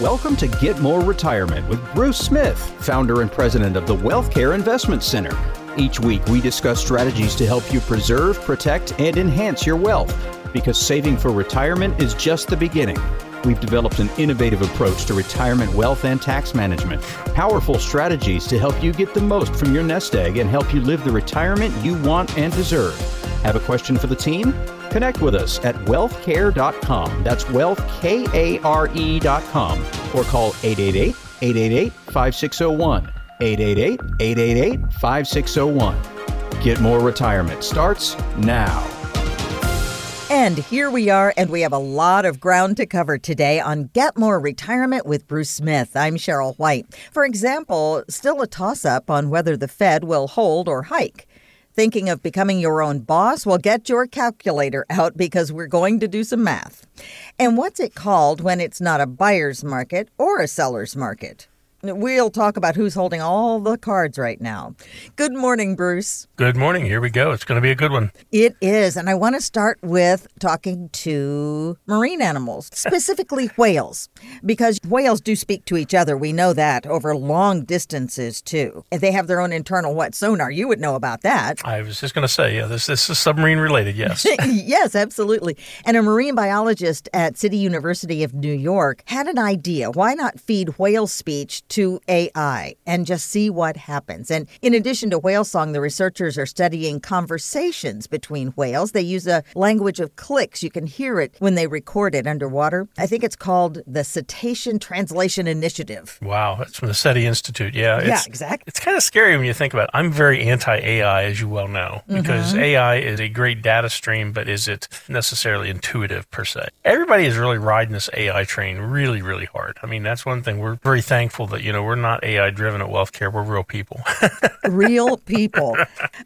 Welcome to Get More Retirement with Bruce Smith, founder and president of the WealthCare Investment Center. Each week, we discuss strategies to help you preserve, protect, and enhance your wealth because saving for retirement is just the beginning. We've developed an innovative approach to retirement wealth and tax management, powerful strategies to help you get the most from your nest egg and help you live the retirement you want and deserve. Have a question for the team? Connect with us at wealthcare.com. That's wealthkare.com or call 888 888 5601. 888 888 5601. Get more retirement starts now. And here we are, and we have a lot of ground to cover today on Get More Retirement with Bruce Smith. I'm Cheryl White. For example, still a toss up on whether the Fed will hold or hike. Thinking of becoming your own boss? Well, get your calculator out because we're going to do some math. And what's it called when it's not a buyer's market or a seller's market? We'll talk about who's holding all the cards right now. Good morning, Bruce. Good morning. Here we go. It's going to be a good one. It is. And I want to start with talking to marine animals, specifically whales, because whales do speak to each other. We know that over long distances, too. They have their own internal what sonar. You would know about that. I was just going to say, yeah, this, this is submarine related, yes. yes, absolutely. And a marine biologist at City University of New York had an idea. Why not feed whale speech to AI and just see what happens. And in addition to whale song, the researchers are studying conversations between whales. They use a language of clicks. You can hear it when they record it underwater. I think it's called the Cetacean Translation Initiative. Wow, that's from the SETI Institute. Yeah, yeah, exactly. It's kind of scary when you think about it. I'm very anti AI, as you well know, because mm-hmm. AI is a great data stream, but is it necessarily intuitive per se? Everybody is really riding this AI train really, really hard. I mean, that's one thing we're very thankful that you know, we're not AI driven at WealthCare. We're real people. real people.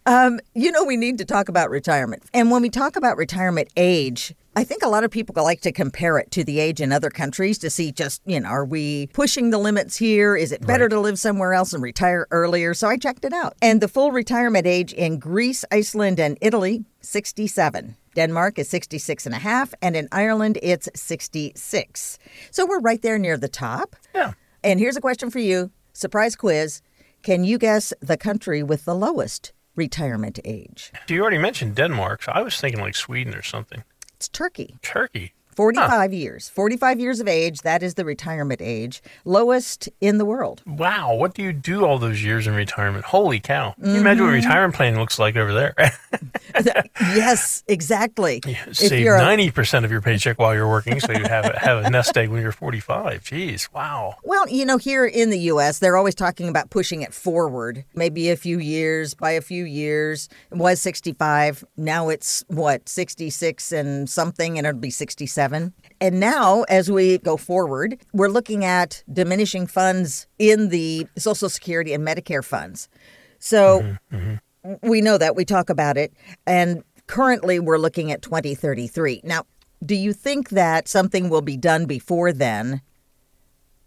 Um, you know, we need to talk about retirement. And when we talk about retirement age, I think a lot of people like to compare it to the age in other countries to see just, you know, are we pushing the limits here? Is it better right. to live somewhere else and retire earlier? So I checked it out. And the full retirement age in Greece, Iceland, and Italy, 67. Denmark is 66 and a half, and in Ireland, it's 66. So we're right there near the top. Yeah. And here's a question for you surprise quiz. Can you guess the country with the lowest retirement age? You already mentioned Denmark, so I was thinking like Sweden or something. It's Turkey. Turkey. 45 huh. years. 45 years of age, that is the retirement age, lowest in the world. Wow. What do you do all those years in retirement? Holy cow. Can you imagine what a mm-hmm. retirement plan looks like over there? yes, exactly. You save 90% a... of your paycheck while you're working, so you have a, have a nest egg when you're 45. Jeez, wow. Well, you know, here in the U.S., they're always talking about pushing it forward, maybe a few years, by a few years. It was 65. Now it's, what, 66 and something, and it'll be 67 and now, as we go forward, we're looking at diminishing funds in the Social Security and Medicare funds. So mm-hmm, mm-hmm. we know that, we talk about it. And currently, we're looking at 2033. Now, do you think that something will be done before then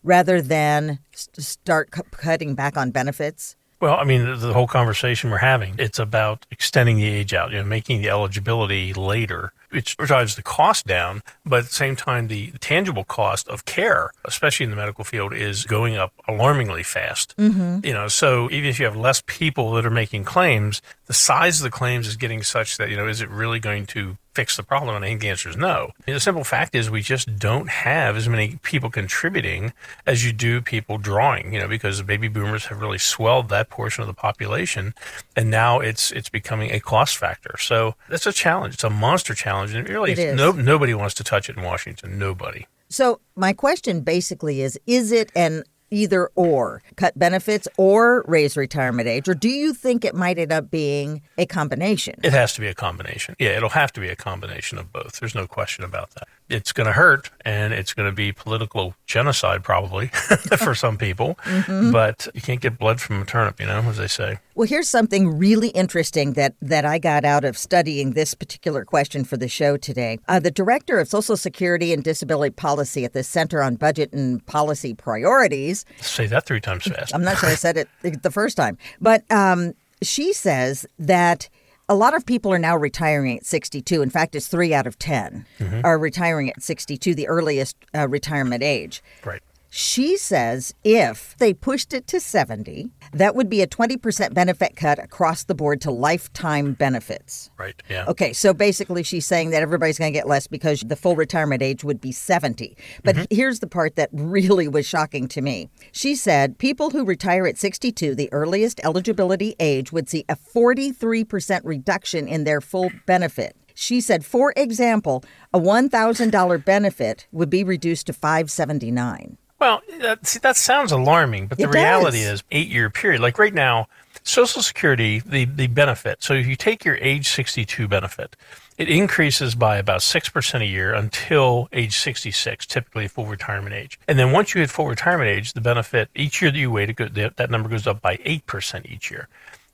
rather than start cutting back on benefits? Well, I mean, the, the, whole conversation we're having, it's about extending the age out, you know, making the eligibility later which drives the cost down, but at the same time, the tangible cost of care, especially in the medical field, is going up alarmingly fast. Mm-hmm. You know, so even if you have less people that are making claims, the size of the claims is getting such that, you know, is it really going to fix the problem? And I think the answer is no. the simple fact is we just don't have as many people contributing as you do people drawing, you know, because the baby boomers have really swelled that portion of the population. And now it's, it's becoming a cost factor. So that's a challenge. It's a monster challenge. And really, no, nobody wants to touch it in Washington. Nobody. So my question basically is, is it an either or cut benefits or raise retirement age? Or do you think it might end up being a combination? It has to be a combination. Yeah, it'll have to be a combination of both. There's no question about that it's going to hurt and it's going to be political genocide probably for some people mm-hmm. but you can't get blood from a turnip you know as they say. Well here's something really interesting that that i got out of studying this particular question for the show today. Uh, the director of social security and disability policy at the center on budget and policy priorities. Say that three times fast. I'm not sure i said it the first time but um, she says that a lot of people are now retiring at 62. In fact, it's three out of 10 mm-hmm. are retiring at 62, the earliest uh, retirement age. Right. She says if they pushed it to 70, that would be a 20% benefit cut across the board to lifetime benefits. Right. Yeah. Okay, so basically she's saying that everybody's going to get less because the full retirement age would be 70. But Mm-hmm. here's the part that really was shocking to me. She said people who retire at 62, the earliest eligibility age, would see a 43% reduction in their full benefit. She said, for example, a $1,000 benefit would be reduced to 579. Well, that, see, that sounds alarming, but the reality does. is eight year period. Like right now, Social Security, the, the benefit. So if you take your age 62 benefit, it increases by about 6% a year until age 66, typically full retirement age. And then once you hit full retirement age, the benefit, each year that you wait, it go, that number goes up by 8% each year.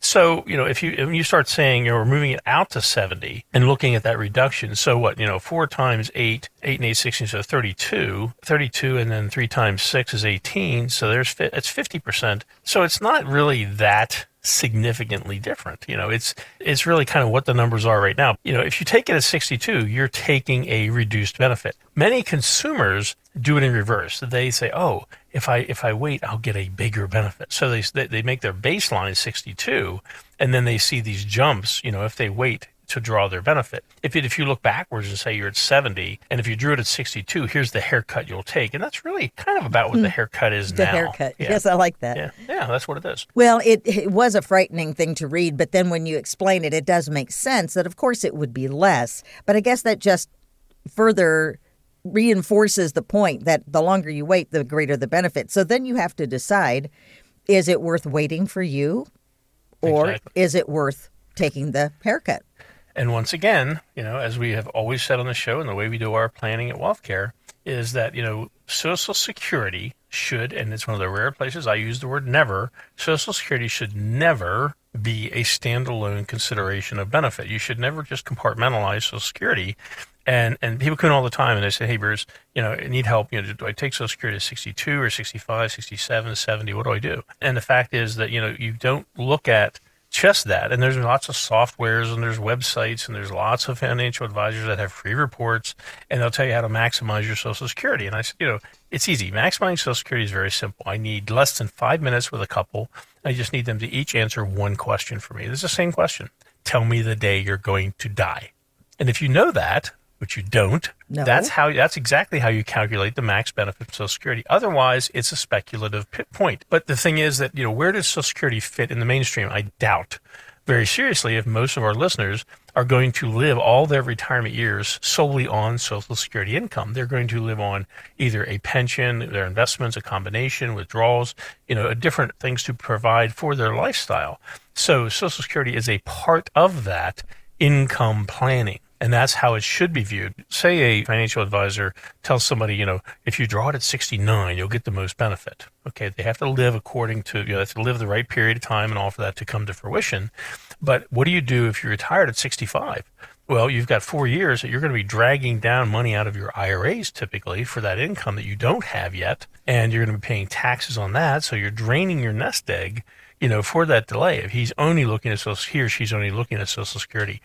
So, you know, if you when you start saying, you know, we're moving it out to 70 and looking at that reduction, so what, you know, four times eight, eight and eight, 16, so 32, 32, and then three times six is 18. So there's, it's 50%. So it's not really that significantly different. You know, it's, it's really kind of what the numbers are right now. You know, if you take it at 62, you're taking a reduced benefit. Many consumers do it in reverse. They say, "Oh, if I if I wait, I'll get a bigger benefit." So they they, make their baseline 62, and then they see these jumps. You know, if they wait to draw their benefit. If it, if you look backwards and say you're at 70, and if you drew it at 62, here's the haircut you'll take, and that's really kind of about what the haircut is Hmm. The now. haircut. Yeah. Yes, I like that. yeah, yeah, that's what it is. Well, it, it was a frightening thing to read, but then when you explain it, it does make sense that, of course, it would be less. But I guess that just further reinforces the point that the longer you wait, the greater the benefit. So then you have to decide is it worth waiting for you or Exactly. is it worth taking the haircut? And once again, you know, as we have always said on the show and the way we do our planning at WealthCare is that, you know, Social Security should, and it's one of the rare places I use the word never, Social Security should never be a standalone consideration of benefit. You should never just compartmentalize Social Security. And and people come in all the time and they say, hey, Bruce, you know, I need help. You know, do I take Social Security at 62 or 65, 67, 70? What do I do? And the fact is that, you know, you don't look at just that. And there's lots of softwares and there's websites and there's lots of financial advisors that have free reports and they'll tell you how to maximize your Social Security. And I said, you know, it's easy. Maximizing Social Security is very simple. I need less than five minutes with a couple. I just need them to each answer one question for me. It's the same question. Tell me the day you're going to die. And if you know that, which you don't, No. that's how that's exactly how you calculate the max benefit of Social Security. Otherwise, it's a speculative point. But the thing is that you know where does Social Security fit in the mainstream? I doubt very seriously if most of our listeners are going to live all their retirement years solely on Social Security income. They're going to live on either a pension, their investments, a combination, withdrawals, you know, different things to provide for their lifestyle. So Social Security is a part of that income planning. And that's how it should be viewed. Say a financial advisor tells somebody, you know, if you draw it at 69, you'll get the most benefit. Okay, they have to live according to, you know, they have to live the right period of time and all for that to come to fruition. But what do you do if you're retired at 65? Well, you've got four years that you're going to be dragging down money out of your IRAs typically for that income that you don't have yet. And you're going to be paying taxes on that. So you're draining your nest egg, you know, for that delay. If he's only looking at social, he or she's only looking at Social Security,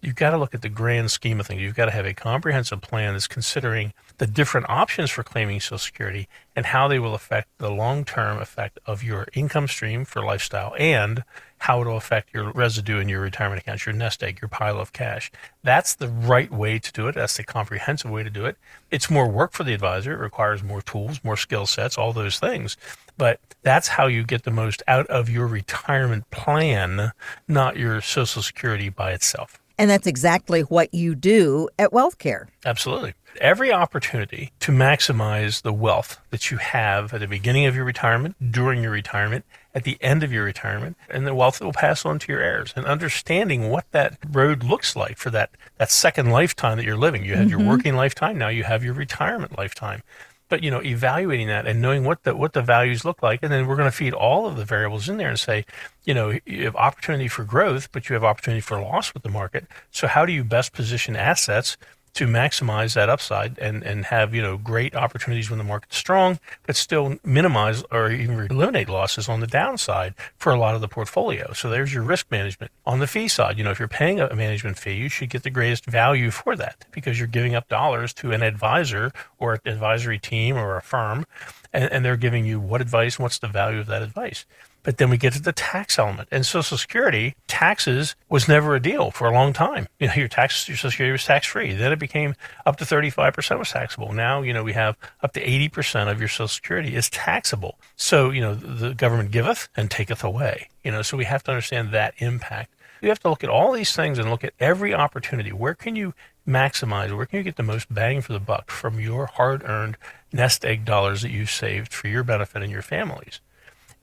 you've got to look at the grand scheme of things. You've got to have a comprehensive plan that's considering the different options for claiming Social Security and how they will affect the long term effect of your income stream for lifestyle and how it'll affect your residue in your retirement accounts, your nest egg, your pile of cash. That's the right way to do it. That's the comprehensive way to do it. It's more work for the advisor. It requires more tools, more skill sets, all those things. But that's how you get the most out of your retirement plan, not your Social Security by itself. And that's exactly what you do at WealthCare. Absolutely. Every opportunity to maximize the wealth that you have at the beginning of your retirement, during your retirement, at the end of your retirement, and the wealth that will pass on to your heirs, and understanding what that road looks like for that, that second lifetime that you're living. You had your mm-hmm. working lifetime, now you have your retirement lifetime. But you know, evaluating that and knowing what the what the values look like, and then we're going to feed all of the variables in there and say, you know, you have opportunity for growth, but you have opportunity for loss with the market. So how do you best position assets to maximize that upside and, and have, you know, great opportunities when the market's strong, but still minimize or even eliminate losses on the downside for a lot of the portfolio. So there's your risk management. On the fee side, you know, if you're paying a management fee, you should get the greatest value for that because you're giving up dollars to an advisor or an advisory team or a firm, and, and they're giving you what advice, what's the value of that advice. But then we get to the tax element. And Social Security taxes was never a deal for a long time. You know, your tax, your Social Security was tax free. Then it became up to 35% was taxable. Now, you know, we have up to 80% of your Social Security is taxable. So, you know, the government giveth and taketh away. You know, so we have to understand that impact. You have to look at all these things and look at every opportunity. Where can you maximize? Where can you get the most bang for the buck from your hard earned nest egg dollars that you've saved for your benefit and your families?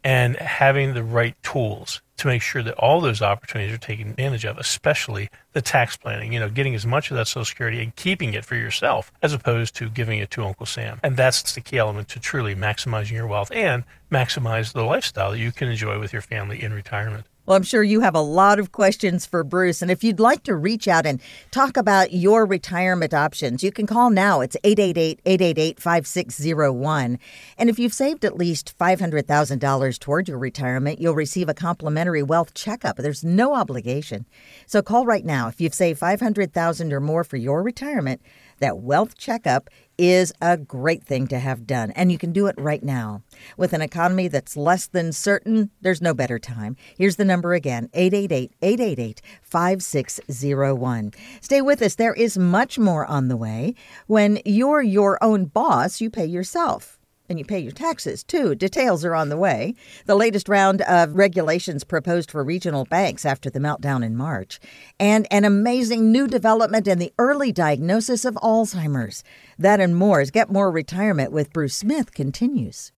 And having the right tools to make sure that all those opportunities are taken advantage of, especially the tax planning, you know, getting as much of that Social Security and keeping it for yourself as opposed to giving it to Uncle Sam. And that's the key element to truly maximizing your wealth and maximize the lifestyle that you can enjoy with your family in retirement. Well, I'm sure you have a lot of questions for Bruce. And if you'd like to reach out and talk about your retirement options, you can call now. It's 888 888 5601. And if you've saved at least $500,000 toward your retirement, you'll receive a complimentary wealth checkup. There's no obligation. So call right now. If you've saved $500,000 or more for your retirement, that wealth checkup is a great thing to have done, and you can do it right now. With an economy that's less than certain, there's no better time. Here's the number again 888 888 5601. Stay with us, there is much more on the way. When you're your own boss, you pay yourself and you pay your taxes too. Details are on the way. The latest round of regulations proposed for regional banks after the meltdown in March, and an amazing new development in the early diagnosis of Alzheimer's. That and more as Get More Retirement with Bruce Smith continues.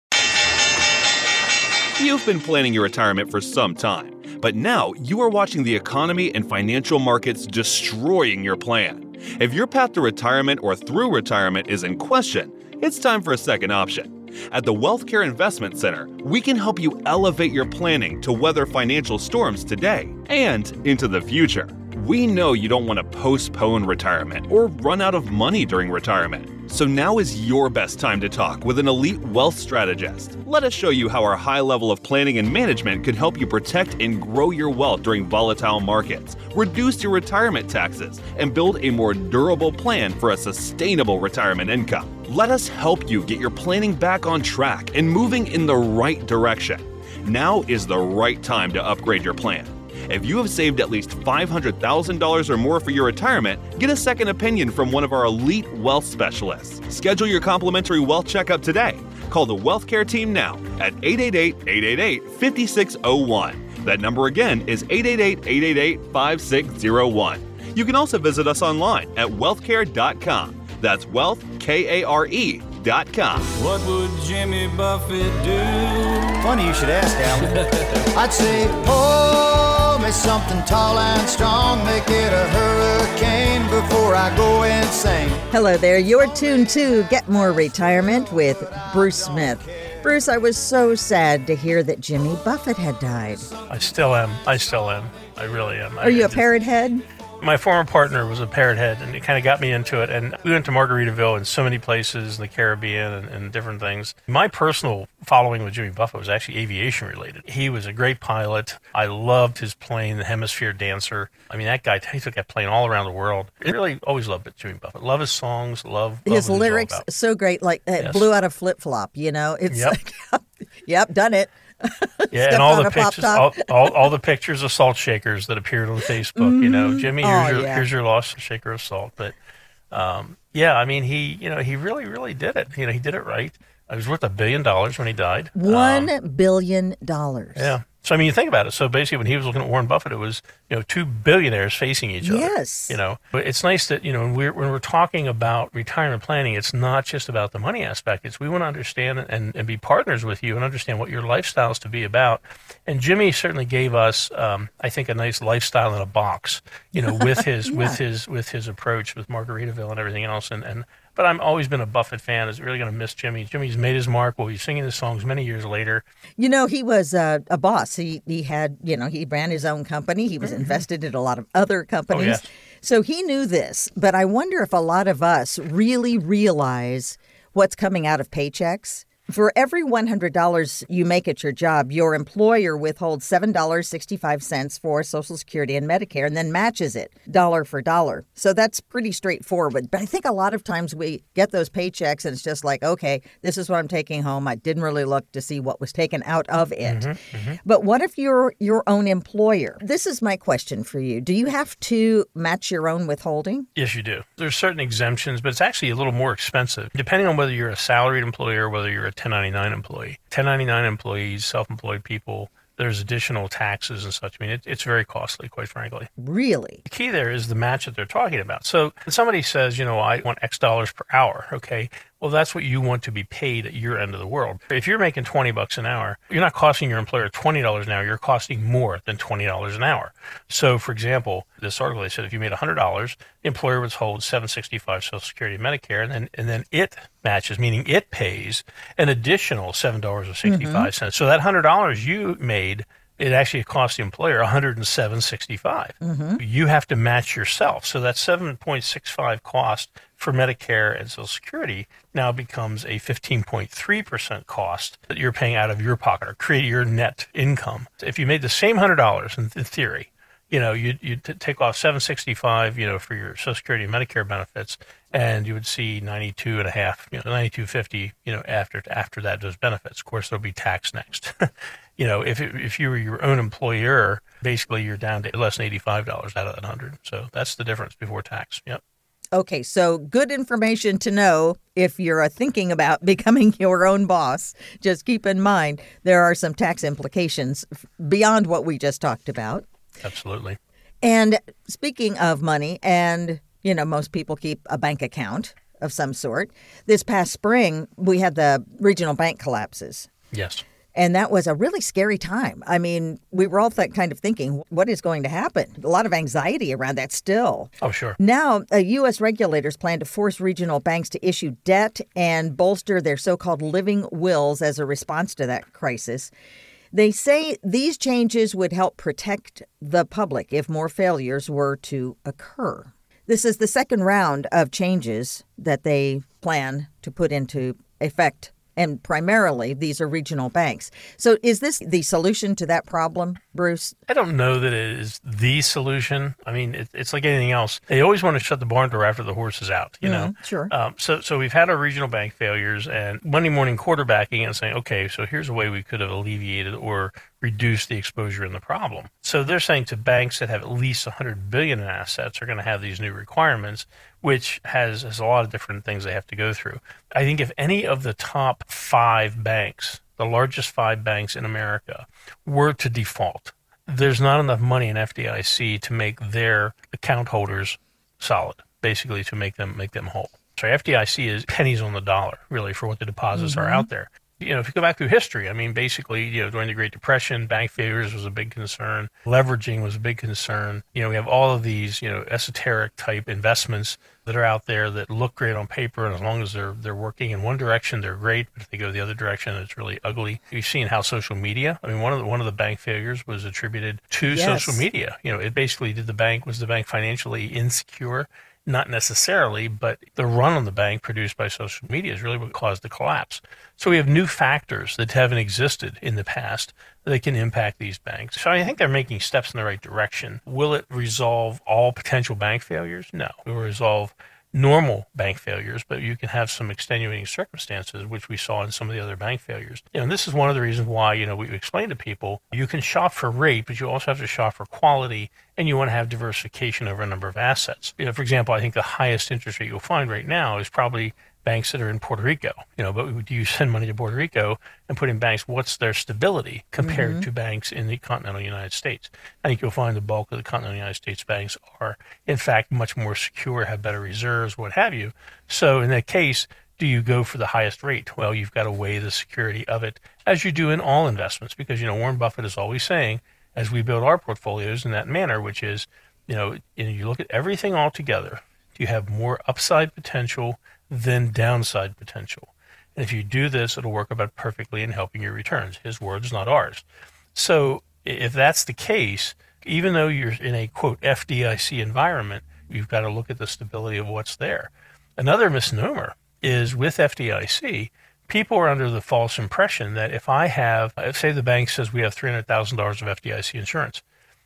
You've been planning your retirement for some time, but now you are watching the economy and financial markets destroying your plan. If your path to retirement or through retirement is in question, it's time for a second option. At the Wealthcare Investment Center, we can help you elevate your planning to weather financial storms today and into the future. We know you don't want to postpone retirement or run out of money during retirement. So now is your best time to talk with an elite wealth strategist. Let us show you how our high level of planning and management can help you protect and grow your wealth during volatile markets, reduce your retirement taxes, and build a more durable plan for a sustainable retirement income. Let us help you get your planning back on track and moving in the right direction. Now is the right time to upgrade your plan. If you have saved at least $500,000 or more for your retirement, get a second opinion from one of our elite wealth specialists. Schedule your complimentary wealth checkup today. Call the Wealth Care team now at 888 888 5601. That number again is 888 888 5601. You can also visit us online at wealthcare.com. That's wealth, K A R E com. What would Jimmy Buffett do? Funny you should ask, Alan. I'd say, pull me something tall and strong, make it a hurricane before I go insane. Hello there. You're tuned to Get More Retirement with Bruce Smith. Bruce, I was so sad to hear that Jimmy Buffett had died. I still am. I still am. I really am. Are you a parrot head? My former partner was a parrot head, and it kind of got me into it. And we went to Margaritaville and so many places in the Caribbean and, and, different things. My personal following with Jimmy Buffett was actually aviation related. He was a great pilot. I loved his plane, the Hemisphere Dancer. I mean, that guy, he took that plane all around the world. I really always loved it, Jimmy Buffett. Love his songs, love, love his lyrics. So great. Like, it yes. blew out a flip flop, you know? It's yep. like, yep, done it. Yeah, and all the pictures, all, all, all, the pictures of salt shakers that appeared on Facebook. Mm-hmm. You know, mm-hmm. Jimmy, here's oh, your yeah. here's your lost shaker of salt. But um, yeah, I mean, he you know he really really did it. You know, he did it right. He was worth a billion dollars when he died. One um, billion dollars. Yeah, so I mean, you think about it. So basically, when he was looking at Warren Buffett, it was you know two billionaires facing each other. Yes. You know, but it's nice that you know when we're when we're talking about retirement planning, it's not just about the money aspect. It's we want to understand and and be partners with you and understand what your lifestyle is to be about. And Jimmy certainly gave us, um, I think, a nice lifestyle in a box. You know, with his yeah. with his with his approach with Margaritaville and everything else. And and but I've always been a Buffett fan. Is really going to miss Jimmy. Jimmy's made his mark. We'll be singing his songs many years later. You know, he was uh, a boss. He he had you know he ran his own company. He was mm-hmm. invested in a lot of other companies. Oh, So he knew this, but I wonder if a lot of us really realize what's coming out of paychecks. For every $100 you make at your job, your employer withholds $7.65 for Social Security and Medicare and then matches it dollar for dollar. So that's pretty straightforward. But I think a lot of times we get those paychecks and it's just like, okay, this is what I'm taking home. I didn't really look to see what was taken out of it. Mm-hmm, mm-hmm. But what if you're your own employer? This is my question for you. Do you have to match your own withholding? Yes, you do. There's certain exemptions, but it's actually a little more expensive depending on whether you're a salaried employer or whether you're a 1099 employee. 1099 employees, self employed people, there's additional taxes and such. I mean, it, it's very costly, quite frankly. Really? The key there is the match that they're talking about. So somebody says, you know, I want X dollars per hour. Okay. Well, that's what you want to be paid at your end of the world. If you're making 20 bucks an hour, you're not costing your employer $20 an hour. You're costing more than $20 an hour. So, for example, this article, they said if you made $100, the employer would hold 765 Social Security and Medicare, and then, and then it matches, meaning it pays an additional $7.65. Mm-hmm. So that $100 you made it actually costs the employer 107.65. Mm-hmm. You have to match yourself. So that 7.65 cost for Medicare and Social Security now becomes a 15.3% cost that you're paying out of your pocket or create your net income. If you made the same $100 in, theory, you know, you you take off 765, you know, for your Social Security and Medicare benefits, and you would see 92 and a half, you know, 9250, you know, after after that those benefits. Of course, there'll be tax next. you know, if it, if you were your own employer, basically you're down to less than $85 out of that 100. So that's the difference before tax. Yep. Okay, so good information to know if you're uh, thinking about becoming your own boss. Just keep in mind there are some tax implications beyond what we just talked about. Absolutely. And speaking of money, and you know, most people keep a bank account of some sort. This past spring, we had the regional bank collapses. Yes. And that was a really scary time. I mean, we were all th- kind of thinking, what is going to happen? A lot of anxiety around that still. Oh, sure. Now, uh, U.S. regulators plan to force regional banks to issue debt and bolster their so called living wills as a response to that crisis. They say these changes would help protect the public if more failures were to occur. This is the second round of changes that they plan to put into effect and primarily these are regional banks. So, is this the solution to that problem, Bruce? I don't know that it is the solution. I mean, it, it's like anything else. They always want to shut the barn door after the horse is out. You mm, know, sure. Um, so, so we've had our regional bank failures, and Monday morning quarterbacking and saying, okay, so here's a way we could have alleviated or reduce the exposure in the problem. So they're saying to banks that have at least 100 billion in assets are going to have these new requirements, which has, has a lot of different things they have to go through. I think if any of the top five banks, the largest five banks in America, were to default, there's not enough money in FDIC to make their account holders solid, basically to make them make them whole. So FDIC is pennies on the dollar, really, for what the deposits mm-hmm. are out there you know, if you go back through history, I mean, basically, you know, during the Great Depression, bank failures was a big concern. Leveraging was a big concern. You know, we have all of these, you know, esoteric type investments that are out there that look great on paper, and as long as they're they're working in one direction, they're great. But if they go the other direction, it's really ugly. You've seen how social media. I mean, one of the, one of the bank failures was attributed to yes. social media. You know, it basically did the bank was the bank financially insecure not necessarily, but the run on the bank produced by social media is really what caused the collapse. So we have new factors that haven't existed in the past that can impact these banks. So I think they're making steps in the right direction. Will it resolve all potential bank failures? No. It will resolve normal bank failures, but you can have some extenuating circumstances, which we saw in some of the other bank failures. You know, and this is one of the reasons why, you know, we explain to people you can shop for rate, but you also have to shop for quality and you want to have diversification over a number of assets. You know, for example, I think the highest interest rate you'll find right now is probably banks that are in Puerto Rico. You know, but do you send money to Puerto Rico and put in banks? What's their stability compared mm-hmm. to banks in the continental United States? I think you'll find the bulk of the continental United States banks are, in fact, much more secure, have better reserves, what have you. So in that case, do you go for the highest rate? Well, you've got to weigh the security of it, as you do in all investments, because you know Warren Buffett is always saying, as we build our portfolios in that manner, which is, you know, you look at everything all together. Do you have more upside potential than downside potential. And if you do this, it'll work about perfectly in helping your returns. His words, not ours. So if that's the case, even though you're in a quote FDIC environment, you've got to look at the stability of what's there. Another misnomer is with FDIC, people are under the false impression that if I have, say the bank says we have $300,000 of FDIC insurance,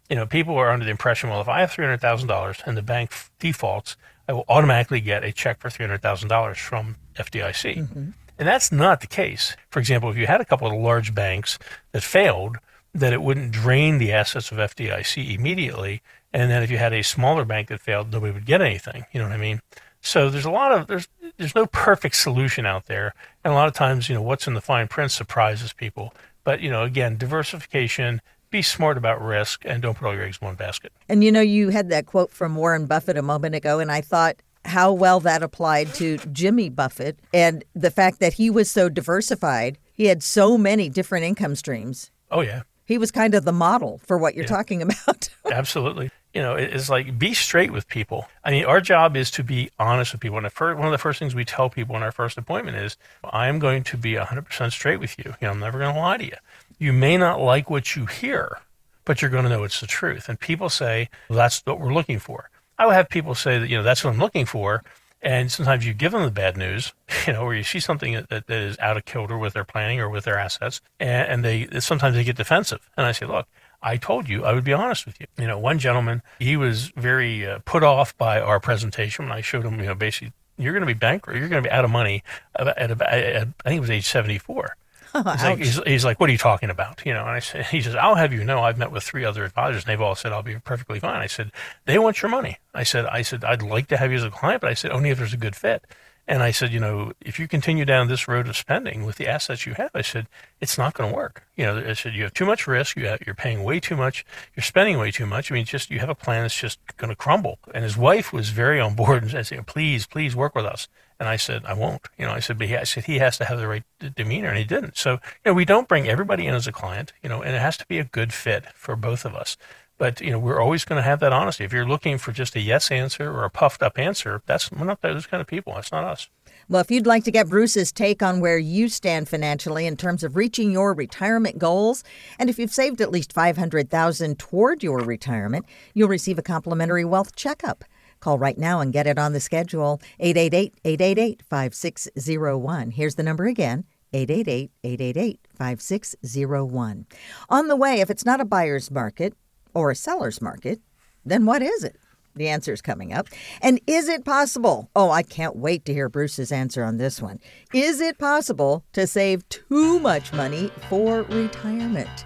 you know, people are under the impression, well, if I have $300,000 and the bank defaults, I will automatically get a check for $300,000 from FDIC. Mm-hmm. And that's not the case. For example, if you had a couple of large banks that failed, that it wouldn't drain the assets of FDIC immediately. And then if you had a smaller bank that failed, nobody would get anything. You know what I mean? So there's a lot of there's there's no perfect solution out there, and a lot of times you know what's in the fine print surprises people. But you know again, diversification, be smart about risk, and don't put all your eggs in one basket. And you know you had that quote from Warren Buffett a moment ago, and I thought how well that applied to Jimmy Buffett and the fact that he was so diversified. He had so many different income streams. Oh yeah. He was kind of the model for what you're yeah. talking about. Absolutely. You know, it's like be straight with people. I mean, our job is to be honest with people. And first, one of the first things we tell people in our first appointment is, I am going to be 100% straight with you. You know, I'm never going to lie to you. You may not like what you hear, but you're going to know it's the truth. And people say, well, that's what we're looking for. I will have people say that, you know, that's what I'm looking for. And sometimes you give them the bad news, you know, or you see something that, that is out of kilter with their planning or with their assets, and, and they sometimes they get defensive. And I say, look, I told you I would be honest with you. You know, one gentleman, he was very uh, put off by our presentation when I showed him, you know, basically, you're going to be bankrupt, you're going to be out of money at, about, I think it was age 74. He's, like, he's, he's, like, what are you talking about? You know, and I said, he says, I'll have you know, I've met with three other advisors, and they've all said I'll be perfectly fine. I said, they want your money. I said, I said, I'd like to have you as a client, but I said only if there's a good fit. And I said, you know, if you continue down this road of spending with the assets you have, I said, it's not going to work. You know, I said, you have too much risk. You have, you're paying way too much. You're spending way too much. I mean, just, you have a plan that's just going to crumble. And his wife was very on board and said, please, please work with us. And I said, I won't. You know, I said, but he, I said, he has to have the right demeanor, and he didn't. So, you know, we don't bring everybody in as a client, you know, and it has to be a good fit for both of us. But you know, we're always going to have that honesty. If you're looking for just a yes answer or a puffed up answer, that's we're not those kind of people. That's not us. Well, if you'd like to get Bruce's take on where you stand financially in terms of reaching your retirement goals, and if you've saved at least 500,000 toward your retirement, you'll receive a complimentary wealth checkup. Call right now and get it on the schedule 888-888-5601. Here's the number again. 888-888-5601. On the way, if it's not a buyer's market or a seller's market, then what is it? The answer is coming up. And is it possible? Oh, I can't wait to hear Bruce's answer on this one. Is it possible to save too much money for retirement?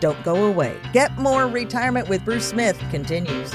Don't go away. Get more retirement with Bruce Smith continues.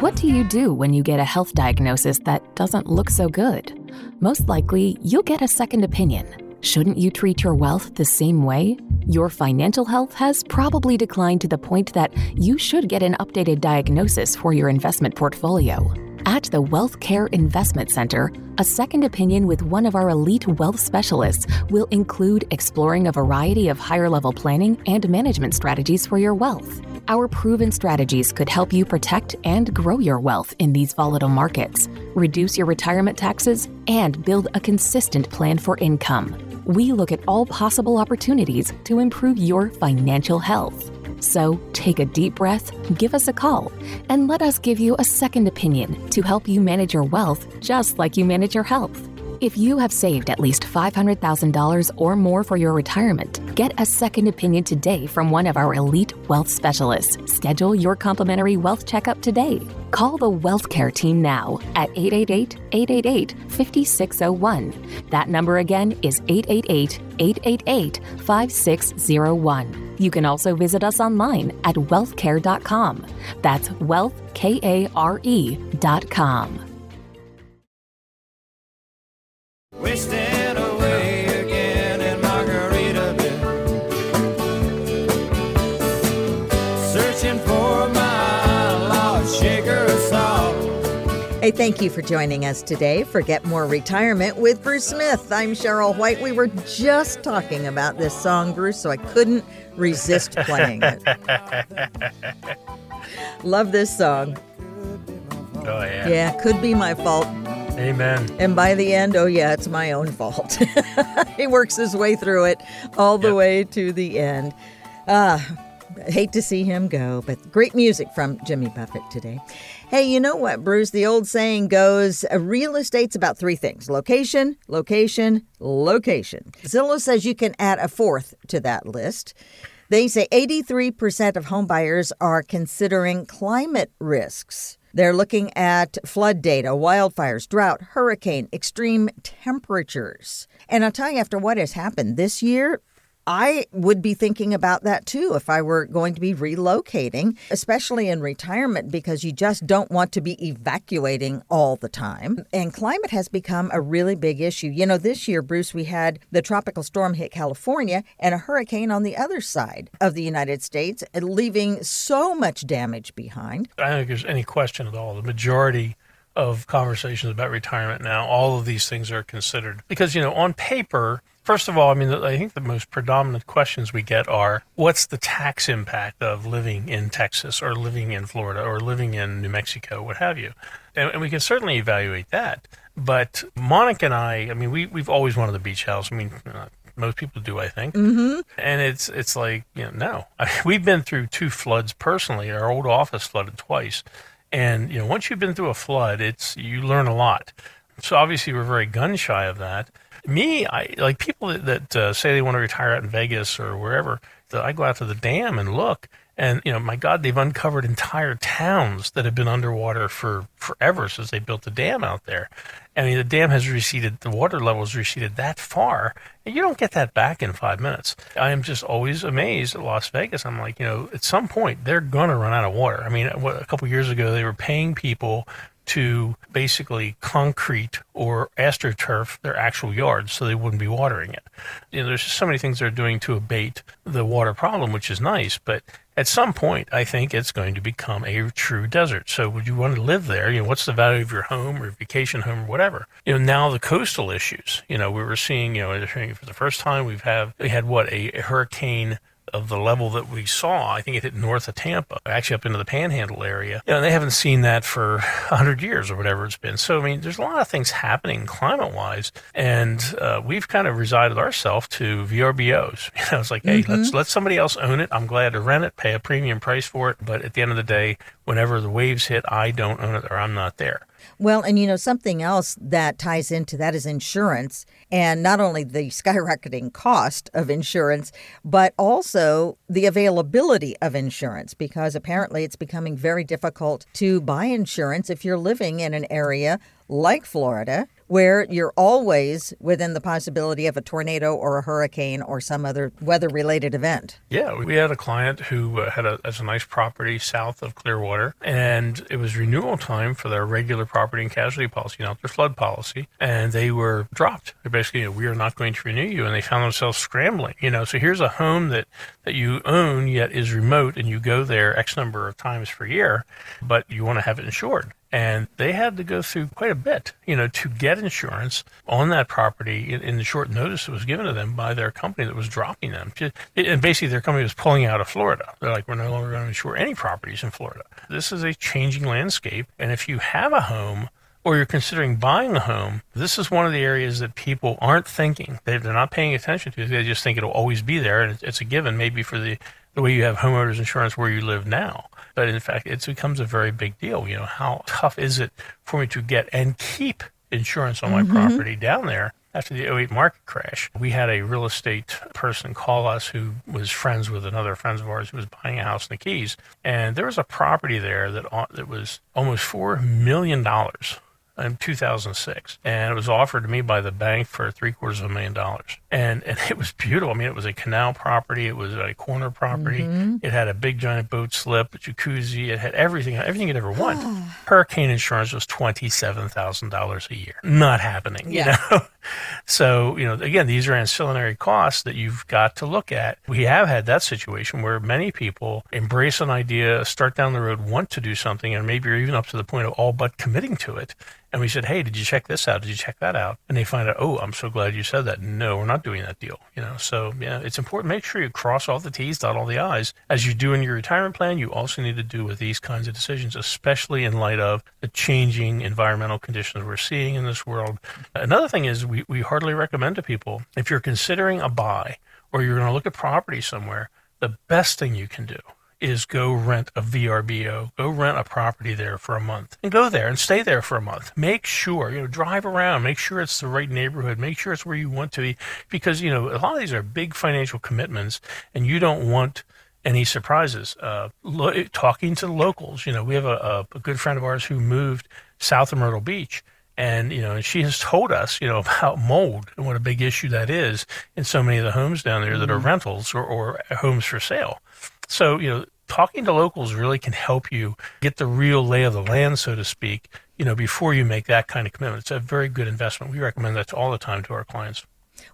What do you do when you get a health diagnosis that doesn't look so good? Most likely, you'll get a second opinion. Shouldn't you treat your wealth the same way? Your financial health has probably declined to the point that you should get an updated diagnosis for your investment portfolio. At the Wealth Care Investment Center, a second opinion with one of our elite wealth specialists will include exploring a variety of higher level planning and management strategies for your wealth. Our proven strategies could help you protect and grow your wealth in these volatile markets, reduce your retirement taxes, and build a consistent plan for income we look at all possible opportunities to improve your financial health. So take a deep breath, give us a call, and let us give you a second opinion to help you manage your wealth just like you manage your health. If you have saved at least $500,000 or more for your retirement, get a second opinion today from one of our elite wealth specialists. Schedule your complimentary wealth checkup today. Call the Wealth Care team now at 888 888 5601. That number again is 888 888 5601. You can also visit us online at wealthcare.com. That's wealthkare.com. Wasting away again in Margaritaville. Searching for my lost shaker of salt. Hey, thank you for joining us today for Get More Retirement with Bruce Smith. I'm Cheryl White. We were just talking about this song, Bruce, so I couldn't resist playing it. Love this song. Oh, yeah. Yeah, could be my fault. Amen. And by the end, oh, yeah, it's my own fault. he works his way through it all the yep. way to the end. Ah, hate to see him go, but great music from Jimmy Buffett today. Hey, you know what, Bruce? The old saying goes uh, real estate's about three things location, location, location. Zillow says you can add a fourth to that list. They say 83% of homebuyers are considering climate risks. They're looking at flood data, wildfires, drought, hurricane, extreme temperatures. And I'll tell you, after what has happened this year, I would be thinking about that too if I were going to be relocating, especially in retirement, because you just don't want to be evacuating all the time. And climate has become a really big issue. You know, this year, Bruce, we had the tropical storm hit California and a hurricane on the other side of the United States, leaving so much damage behind. I don't think there's any question at all. The majority of conversations about retirement now, all of these things are considered. Because, you know, on paper, First of all, I mean, I think the most predominant questions we get are what's the tax impact of living in Texas or living in Florida or living in New Mexico, what have you? And, and we can certainly evaluate that. But Monica and I, I mean, we, we've always wanted the beach house. I mean, uh, most people do, I think. Mm-hmm. And it's it's like, you know, no. I mean, we've been through two floods personally. Our old office flooded twice. And, you know, once you've been through a flood, it's you learn a lot. So obviously we're very gun shy of that me, I like people that, that uh, say they want to retire out in Vegas or wherever. That I go out to the dam and look, and you know, my God, they've uncovered entire towns that have been underwater for forever since they built the dam out there. I mean, the dam has receded, the water level has receded that far, and you don't get that back in five minutes. I am just always amazed at Las Vegas. I'm like, you know, at some point they're to run out of water. I mean, a couple years ago they were paying people to basically concrete or astroturf their actual yards so they wouldn't be watering it. You know, there's just so many things they're doing to abate the water problem, which is nice, but at some point, I think it's going to become a true desert. So, would you want to live there? You know, what's the value of your home or vacation home or whatever? You know, now the coastal issues. You know, we were seeing. You know, for the first time, we've have we had what a, a hurricane of the level that we saw. I think it hit north of Tampa, actually up into the Panhandle area. You know, they haven't seen that for 100 years or whatever it's been. So, I mean, there's a lot of things happening climate wise, and uh, we've kind of resided ourselves to VRBOs. You know, it's like, hey, mm-hmm. let's let somebody else own it. I'm glad to rent it, pay a premium price for it. But at the end of the day, whenever the waves hit, I don't own it or I'm not there. Well, and you know, something else that ties into that is insurance, and not only the skyrocketing cost of insurance, but also the availability of insurance, because apparently it's becoming very difficult to buy insurance if you're living in an area like Florida where you're always within the possibility of a tornado or a hurricane or some other weather related event. Yeah, we had a client who uh, had a, a nice property south of Clearwater, and it was renewal time for their regular property and casualty policy, not their flood policy, and they were dropped. They're basically, you know, we are not going to renew you, and they found themselves scrambling. You know, so here's a home that that you own yet is remote, and you go there X number of times per year, but you want to have it insured and they had to go through quite a bit, you know, to get insurance on that property in, in, the short notice that was given to them by their company that was dropping them. And basically, their company was pulling out of Florida. They're like, we're no longer going to insure any properties in Florida. This is a changing landscape, and if you have a home or you're considering buying a home, this is one of the areas that people aren't thinking. They're not paying attention to. They just think it'll always be there, and it's a given. Maybe for the the way you have homeowners insurance where you live now. But in fact, it becomes a very big deal. You know, how tough is it for me to get and keep insurance on my mm-hmm. property down there? After the 08 market crash, we had a real estate person call us who was friends with another friend of ours who was buying a house in the Keys. And there was a property there that, that was almost $4 million in 2006, and it was offered to me by the bank for three quarters of a million dollars. And and it was beautiful. I mean, it was a canal property. It was a corner property. Mm-hmm. It had a big giant boat slip, a jacuzzi. It had everything, everything you'd ever want. Hurricane insurance was twenty seven thousand dollars a year. Not happening. Yeah. You know. so you know, again, these are ancillary costs that you've got to look at. We have had that situation where many people embrace an idea, start down the road, want to do something, and maybe you're even up to the point of all but committing to it and we said, "Hey, did you check this out? Did you check that out?" And they find out, "Oh, I'm so glad you said that." No, we're not doing that deal. You know, so yeah, it's important. Make sure you cross all the T's, dot all the I's, as you do in your retirement plan. You also need to do with these kinds of decisions, especially in light of the changing environmental conditions we're seeing in this world. Another thing is, we we hardly recommend to people if you're considering a buy or you're going to look at property somewhere the best thing you can do is go rent a VRBO, go rent a property there for a month and go there and stay there for a month. Make sure, you know, drive around, make sure it's the right neighborhood, make sure it's where you want to be because, you know, a lot of these are big financial commitments and you don't want any surprises. Uh, lo- talking to the locals, you know, we have a, a good friend of ours who moved south of Myrtle Beach and, you know, she has told us, you know, about mold and what a big issue that is in so many of the homes down there that are Mm-hmm. rentals or, or homes for sale. So, you know, talking to locals really can help you get the real lay of the land, so to speak, you know, before you make that kind of commitment. It's a very good investment. We recommend that all the time to our clients.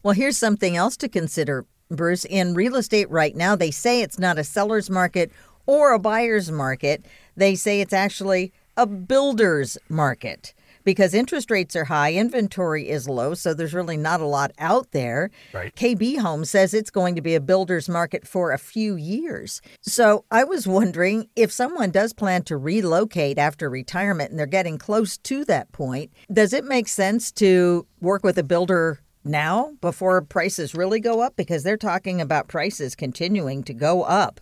Well, here's something else to consider, Bruce. In real estate right now, they say it's not a seller's market or a buyer's market. They say it's actually a builder's market because interest rates are high, inventory is low, so there's really not a lot out there. Right. KB Home says it's going to be a builder's market for a few years. So I was wondering if someone does plan to relocate after retirement and they're getting close to that point, does it make sense to work with a builder now before prices really go up? Because they're talking about prices continuing to go up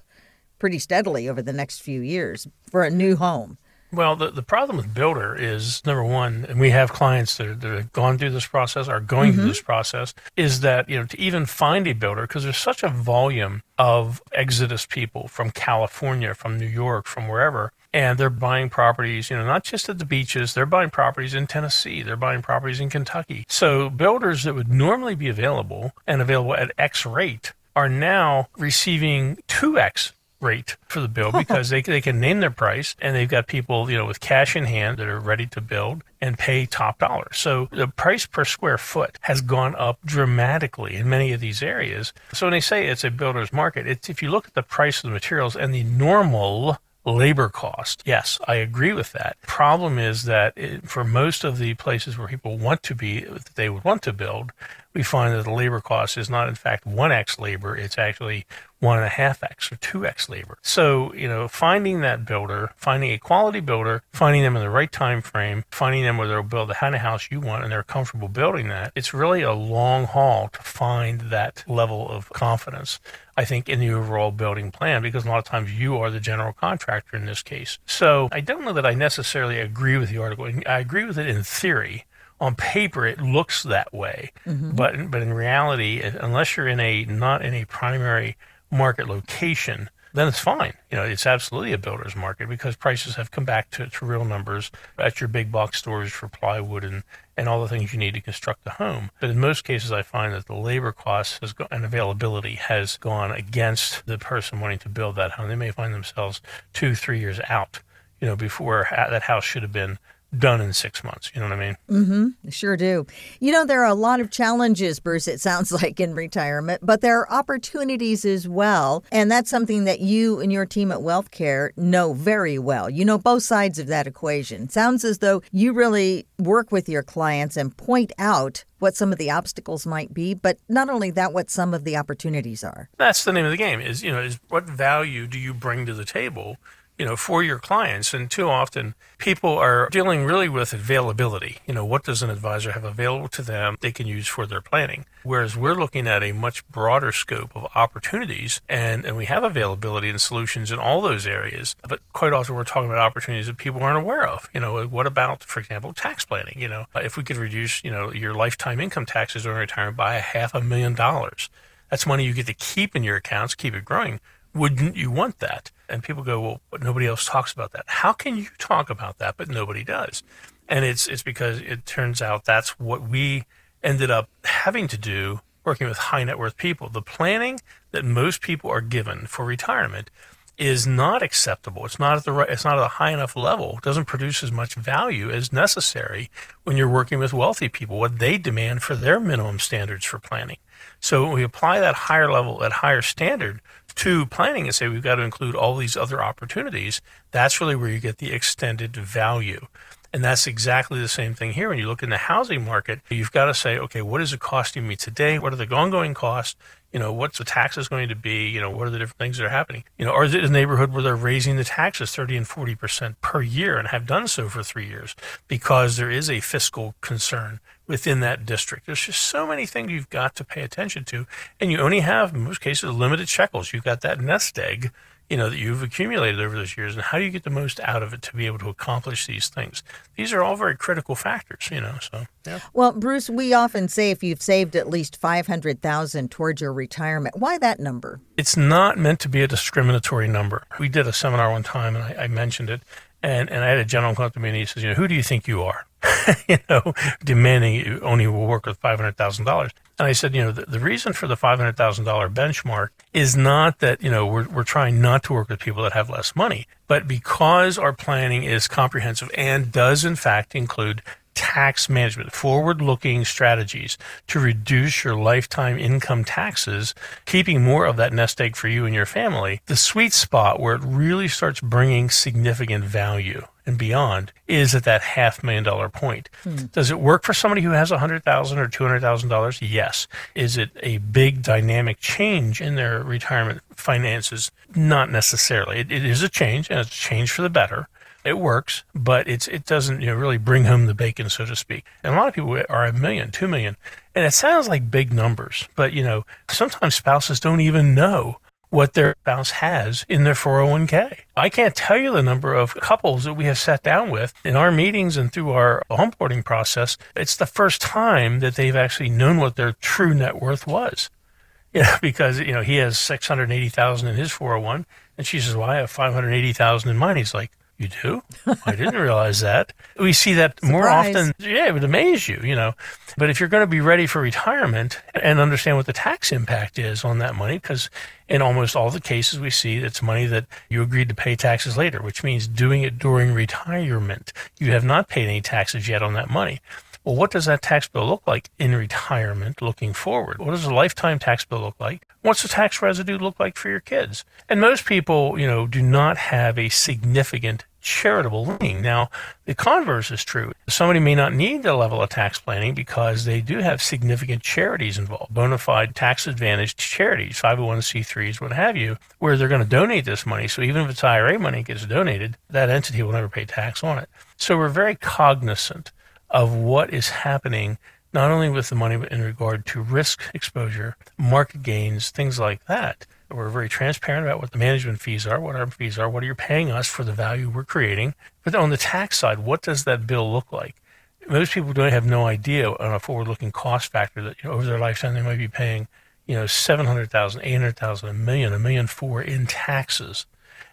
pretty steadily over the next few years for a new home. Well, the, the problem with builder is number one, and we have clients that, are, that have gone through this process, are going through mm-hmm. this process, is that, you know, to even find a builder, because there's such a volume of exodus people from California, from New York, from wherever, and they're buying properties, you know, not just at the beaches, they're buying properties in Tennessee, they're buying properties in Kentucky. So builders that would normally be available and available at X rate are now receiving 2X rate for the bill because they, they can name their price and they've got people, you know, with cash in hand that are ready to build and pay top dollar. So the price per square foot has gone up dramatically in many of these areas. So when they say it's a builder's market, it's if you look at the price of the materials and the normal labor cost. Yes, I agree with that. Problem is that it, for most of the places where people want to be, that they would want to build, we find that the labor cost is not in fact 1x labor, it's actually 1.5x or 2x labor. So, you know, finding that builder, finding a quality builder, finding them in the right time frame, finding them where they'll build the kind of house you want and they're comfortable building that, it's really a long haul to find that level of confidence. I think, in the overall building plan because a lot of times you are the general contractor in this case. So I don't know that I necessarily agree with the article. I agree with it in theory. On paper, it looks that way, mm-hmm. but but in reality, unless you're in a not in a primary market location, then it's fine. You know, it's absolutely a builder's market because prices have come back to, to real numbers at your big box stores for plywood and, and all the things you need to construct a home. But in most cases, I find that the labor costs has go- and availability has gone against the person wanting to build that home. They may find themselves two, three years out, you know, before ha- that house should have been done in six months. You know what I mean? Mm-hmm. Sure do. You know, there are a lot of challenges, Bruce, it sounds like, in retirement, but there are opportunities as well. And that's something that you and your team at WealthCare know very well. You know both sides of that equation. Sounds as though you really work with your clients and point out what some of the obstacles might be, but not only that, what some of the opportunities are. that's the name of the game is you know is what value do you bring to the table you know for your clients and too often people are dealing really with availability. You know what does an advisor have available to them they can use for their planning? Whereas we're looking at a much broader scope of opportunities and and we have availability and solutions in all those areas. But quite often we're talking about opportunities that people aren't aware of. You know what about for example tax planning? You know uh, if we could reduce you know your lifetime income taxes during retirement by a half a million dollars. That's money you get to keep in your accounts, keep it growing. Wouldn't you want that? And people go, well, but nobody else talks about that. How can you talk about that, but nobody does? And it's it's because it turns out that's what we ended up having to do working with high net worth people. The planning that most people are given for retirement is not acceptable. It's not at the right, it's not at a high enough level. It doesn't produce as much value as necessary when you're working with wealthy people, what they demand for their minimum standards for planning. So when we apply that higher level, that higher standard to planning and say we've got to include all these other opportunities, that's really where you get the extended value. And that's exactly the same thing here. When you look in the housing market, you've got to say, okay, what is it costing me today? What are the ongoing costs? You know, what's the taxes going to be? You know, what are the different things that are happening? You know, or is it a neighborhood where they're raising the taxes 30 and 40% per year and have done so for three years because there is a fiscal concern within that district? There's just so many things you've got to pay attention to. And you only have, in most cases, limited shekels. You've got that nest egg you know, that you've accumulated over those years and how do you get the most out of it to be able to accomplish these things? These are all very critical factors, you know, so yeah. Well, Bruce, we often say if you've saved at least 500,000 towards your retirement, why that number? It's not meant to be a discriminatory number. We did a seminar one time and I, I mentioned it and, and I had a gentleman come up to me and he says, you know, who do you think you are? you know, demanding you only will work with $500,000. And I said, you know, the, the reason for the $500,000 benchmark is not that, you know, we're, we're trying not to work with people that have less money, but because our planning is comprehensive and does in fact include tax management, forward looking strategies to reduce your lifetime income taxes, keeping more of that nest egg for you and your family. The sweet spot where it really starts bringing significant value and beyond is at that half million dollar point. Hmm. Does it work for somebody who has a hundred thousand or two hundred thousand dollars? Yes. Is it a big dynamic change in their retirement finances? Not necessarily. it, it is a change and it's a change for the better it works, but it's it doesn't you know really bring home the bacon, so to speak. And a lot of people are a million, two million, and it sounds like big numbers, but you know sometimes spouses don't even know what their spouse has in their 401k. I can't tell you the number of couples that we have sat down with in our meetings and through our homeboarding process. It's the first time that they've actually known what their true net worth was. Yeah, because you know he has six hundred eighty thousand in his four hundred one, and she says, "Well, I have five hundred eighty thousand in mine." He's like, you do? I didn't realize that. We see that more often. Yeah, it would amaze you, you know. But if you're going to be ready for retirement and understand what the tax impact is on that money, because in almost all the cases we see it's money that you agreed to pay taxes later, which means doing it during retirement. You have not paid any taxes yet on that money. Well, what does that tax bill look like in retirement looking forward? What does a lifetime tax bill look like? What's the tax residue look like for your kids? And most people, you know, do not have a significant charitable leaning. Now, the converse is true. Somebody may not need the level of tax planning because they do have significant charities involved, bona fide tax advantaged charities, 501c3s, what have you, where they're going to donate this money. So even if it's IRA money gets donated, that entity will never pay tax on it. So we're very cognizant of what is happening not only with the money but in regard to risk exposure, market gains, things like that. We're very transparent about what the management fees are, what our fees are, what are you paying us for the value we're creating. But on the tax side, what does that bill look like? Most people don't have no idea on a forward-looking cost factor that you know, over their lifetime they might be paying, you know, seven hundred thousand, eight hundred thousand, a million, a million four in taxes.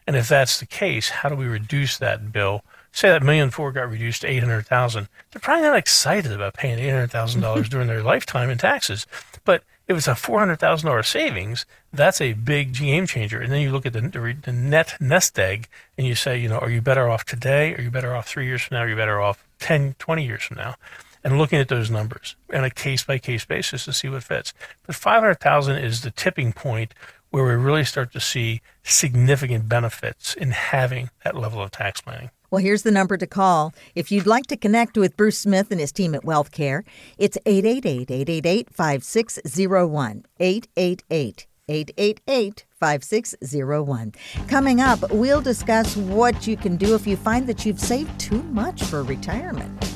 And if that's the case, how do we reduce that bill say that million four got reduced to 800,000, they're probably not excited about paying $800,000 during their lifetime in taxes. But if it's a $400,000 savings, that's a big game changer. And then you look at the, the, net nest egg and you say, you know, are you better off today? Are you better off three years from now? Are you better off 10, 20 years from now? And looking at those numbers on a case by case basis to see what fits. But 500,000 is the tipping point where we really start to see significant benefits in having that level of tax planning. Well, here's the number to call. If you'd like to connect with Bruce Smith and his team at Wealth Care, it's 888 888 5601. 888 888 5601. Coming up, we'll discuss what you can do if you find that you've saved too much for retirement.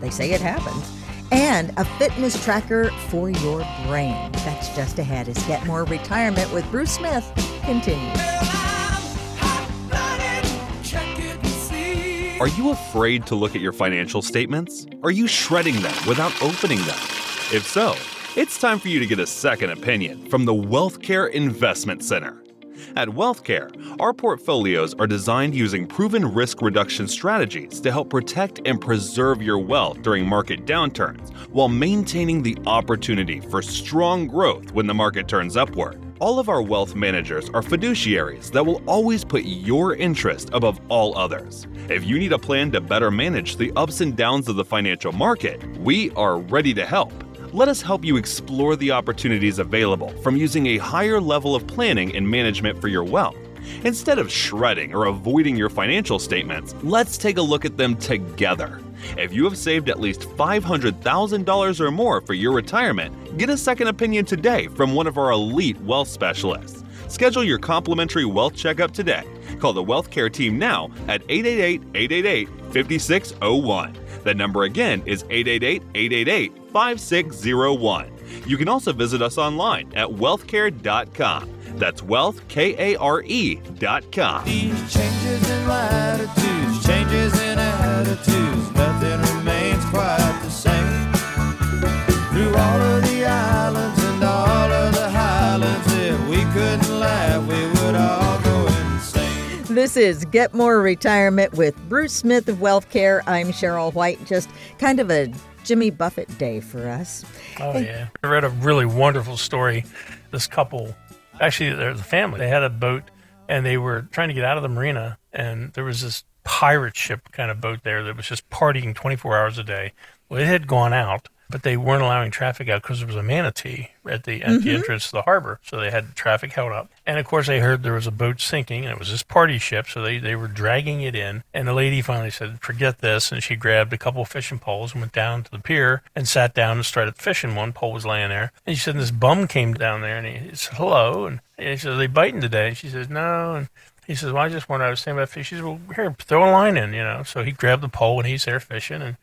They say it happens. And a fitness tracker for your brain. That's just ahead as Get More Retirement with Bruce Smith continues. Are you afraid to look at your financial statements? Are you shredding them without opening them? If so, it's time for you to get a second opinion from the WealthCare Investment Center. At WealthCare, our portfolios are designed using proven risk reduction strategies to help protect and preserve your wealth during market downturns while maintaining the opportunity for strong growth when the market turns upward. All of our wealth managers are fiduciaries that will always put your interest above all others. If you need a plan to better manage the ups and downs of the financial market, we are ready to help. Let us help you explore the opportunities available from using a higher level of planning and management for your wealth. Instead of shredding or avoiding your financial statements, let's take a look at them together. If you have saved at least $500,000 or more for your retirement, get a second opinion today from one of our elite wealth specialists. Schedule your complimentary wealth checkup today. Call the Wealth Care Team now at 888 888 5601. That number again is 888 888 5601. You can also visit us online at wealthcare.com. That's wealthkare.com. These changes in latitudes, changes in attitudes, This is Get More Retirement with Bruce Smith of Wealth Care. I'm Cheryl White. Just kind of a Jimmy Buffett day for us. Oh, yeah. I read a really wonderful story. This couple, actually, they're the family, they had a boat and they were trying to get out of the marina. And there was this pirate ship kind of boat there that was just partying 24 hours a day. Well, it had gone out, but they weren't allowing traffic out because there was a manatee at the at the mm-hmm. entrance to the harbor, so they had traffic held up. And of course, they heard there was a boat sinking, and it was this party ship, so they they were dragging it in. And the lady finally said, "Forget this," and she grabbed a couple of fishing poles and went down to the pier and sat down and started fishing. One pole was laying there, and she said, "This bum came down there, and he said hello," and he said, "Are they biting today?" And she says, "No," and he says, "Well, I just wanted to saying about fish." She says, "Well, here, throw a line in," you know. So he grabbed the pole and he's there fishing, and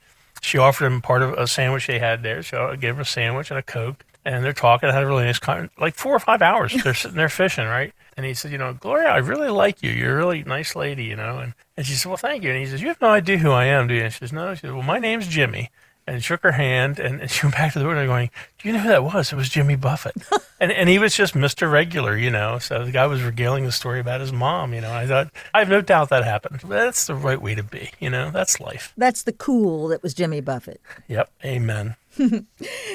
she offered him part of a sandwich they had there. So I gave him a sandwich and a coke, and they're talking. I had a really nice, con- like four or five hours. They're sitting there fishing, right? And he said, "You know, Gloria, I really like you. You're a really nice lady, you know." And and she said, "Well, thank you." And he says, "You have no idea who I am, do you?" And she says, "No." She says, "Well, my name's Jimmy." And shook her hand, and, and she went back to the window, going, "Do you know who that was? It was Jimmy Buffett." and and he was just Mister Regular, you know. So the guy was regaling the story about his mom, you know. I thought, I have no doubt that happened. That's the right way to be, you know. That's life. That's the cool that was Jimmy Buffett. Yep. Amen.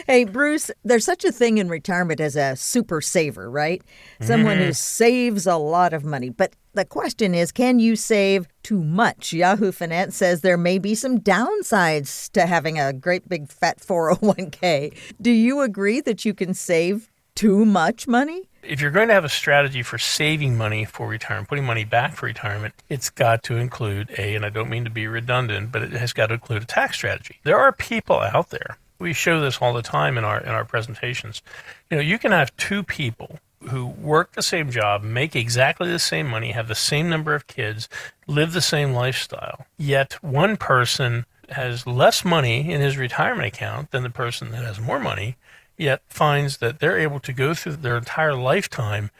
Hey, Bruce, there's such a thing in retirement as a super saver, right? Someone mm-hmm. who saves a lot of money. But the question is, can you save too much? Yahoo Finance says there may be some downsides to having a great big fat 401k. Do you agree that you can save too much money? if you're going to have a strategy for saving money for retirement, putting money back for retirement, it's got to include a, and I don't mean to be redundant, but it has got to include a tax strategy. There are people out there. We show this all the time in our in our presentations. You know, you can have two people who work the same job, make exactly the same money, have the same number of kids, live the same lifestyle. Yet one person has less money in his retirement account than the person that has more money yet finds that they're able to go through their entire lifetime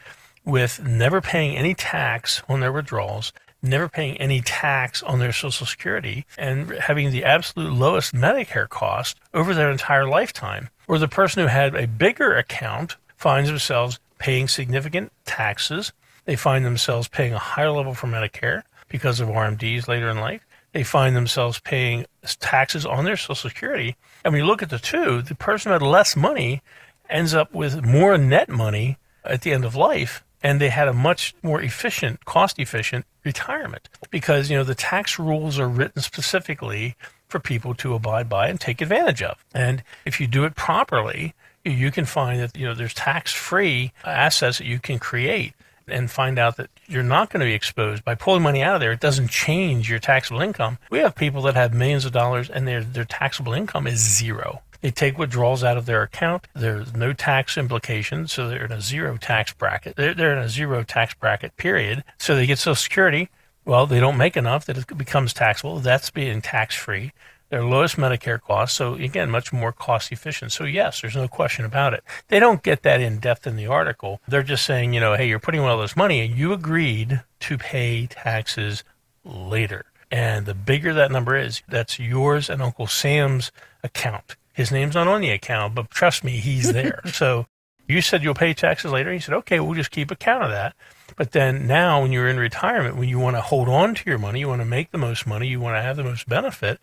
with never paying any tax on their withdrawals, never paying any tax on their Social Security, and having the absolute lowest Medicare cost over their entire lifetime. Or the person who had a bigger account finds themselves paying significant taxes. They find themselves paying a higher level for Medicare because of RMDs later in life they find themselves paying taxes on their Social Security. And when you look at the two, the person who had less money ends up with more net money at the end of life. And they had a much more efficient, cost efficient retirement because, you know, the tax rules are written specifically for people to abide by and take advantage of. And if you do it properly, you can find that, you know, there's tax free assets that you can create and find out that you're not going to be exposed by pulling money out of there. It doesn't change your taxable income. We have people that have millions of dollars and their their taxable income is zero. They take withdrawals out of their account. There's no tax implications, so they're in a zero tax bracket. They're, they're in a zero tax bracket period. So they get Social Security. Well, they don't make enough that it becomes taxable. That's being tax free their lowest Medicare costs. So again, much more cost efficient. So yes, there's no question about it. They don't get that in depth in the article. They're just saying, you know, hey, you're putting all this money and you agreed to pay taxes later. And the bigger that number is, that's yours and Uncle Sam's account. His name's not on the account, but trust me, he's there. so you said you'll pay taxes later. He said, okay, we'll just keep account of that. But then now, when you're in retirement, when you want to hold on to your money, you want to make the most money, you want to have the most benefit,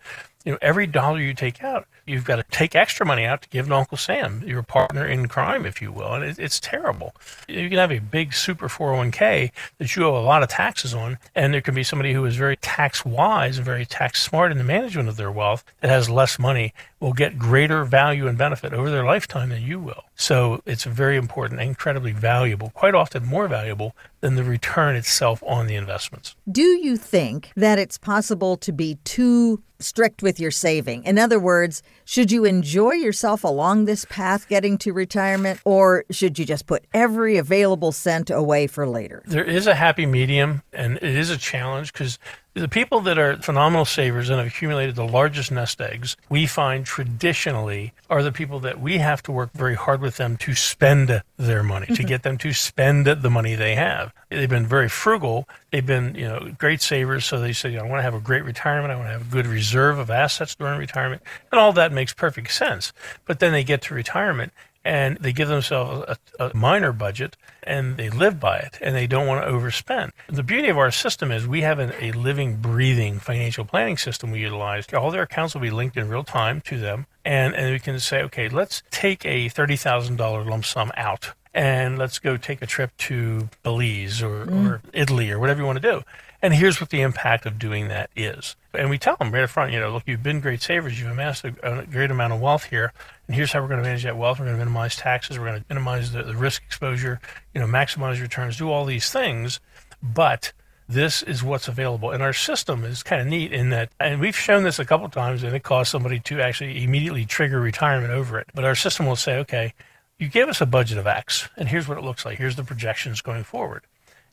you know, every dollar you take out, you've got to take extra money out to give to Uncle Sam, your partner in crime, if you will. And it, it's terrible. You can have a big super 401k that you owe a lot of taxes on, and there can be somebody who is very tax wise and very tax smart in the management of their wealth that has less money will get greater value and benefit over their lifetime than you will. So it's very important, incredibly valuable, quite often more valuable than the return itself on the investments. Do you think that it's possible to be too strict with your saving? In other words, should you enjoy yourself along this path getting to retirement, or should you just put every available cent away for later? There is a happy medium, and it is a challenge because the people that are phenomenal savers and have accumulated the largest nest eggs, we find traditionally are the people that we have to work very hard with them to spend their money, to mm-hmm. get them to spend the money they have. They've been very frugal. They've been, you know, great savers. So they say, I want to have a great retirement. I want to have a good reserve of assets during retirement. And all that makes perfect sense. But then they get to retirement and they give themselves a, a, minor budget and they live by it and they don't want to overspend. The beauty of our system is we have an, a living, breathing financial planning system we utilize. All their accounts will be linked in real time to them. And, and we can say, okay, let's take a $30,000 lump sum out and let's go take a trip to Belize or, mm. or Italy or whatever you want to do. And here's what the impact of doing that is. And we tell them right up front, you know, look, you've been great savers. You've amassed a, a great amount of wealth here. And here's how we're going to manage that wealth. We're going to minimize taxes. We're going to minimize the, the risk exposure, you know, maximize returns, do all these things. But this is what's available. And our system is kind of neat in that, and we've shown this a couple times, and it caused somebody to actually immediately trigger retirement over it. But our system will say, okay, you gave us a budget of X, and here's what it looks like. Here's the projections going forward.